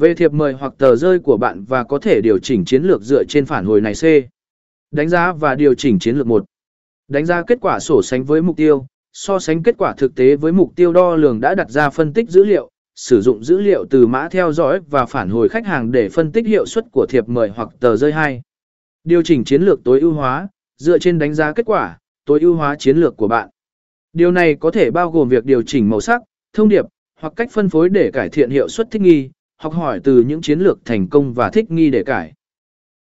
Về thiệp mời hoặc tờ rơi của bạn và có thể điều chỉnh chiến lược dựa trên phản hồi này C. Đánh giá và điều chỉnh chiến lược 1. Đánh giá kết quả sổ sánh với mục tiêu, so sánh kết quả thực tế với mục tiêu đo lường đã đặt ra phân tích dữ liệu, sử dụng dữ liệu từ mã theo dõi và phản hồi khách hàng để phân tích hiệu suất của thiệp mời hoặc tờ rơi 2. Điều chỉnh chiến lược tối ưu hóa, dựa trên đánh giá kết quả, tối ưu hóa chiến lược của bạn. Điều này có thể bao gồm việc điều chỉnh màu sắc, thông điệp, hoặc cách phân phối để cải thiện hiệu suất thích nghi, học hỏi từ những chiến lược thành công và thích nghi để cải.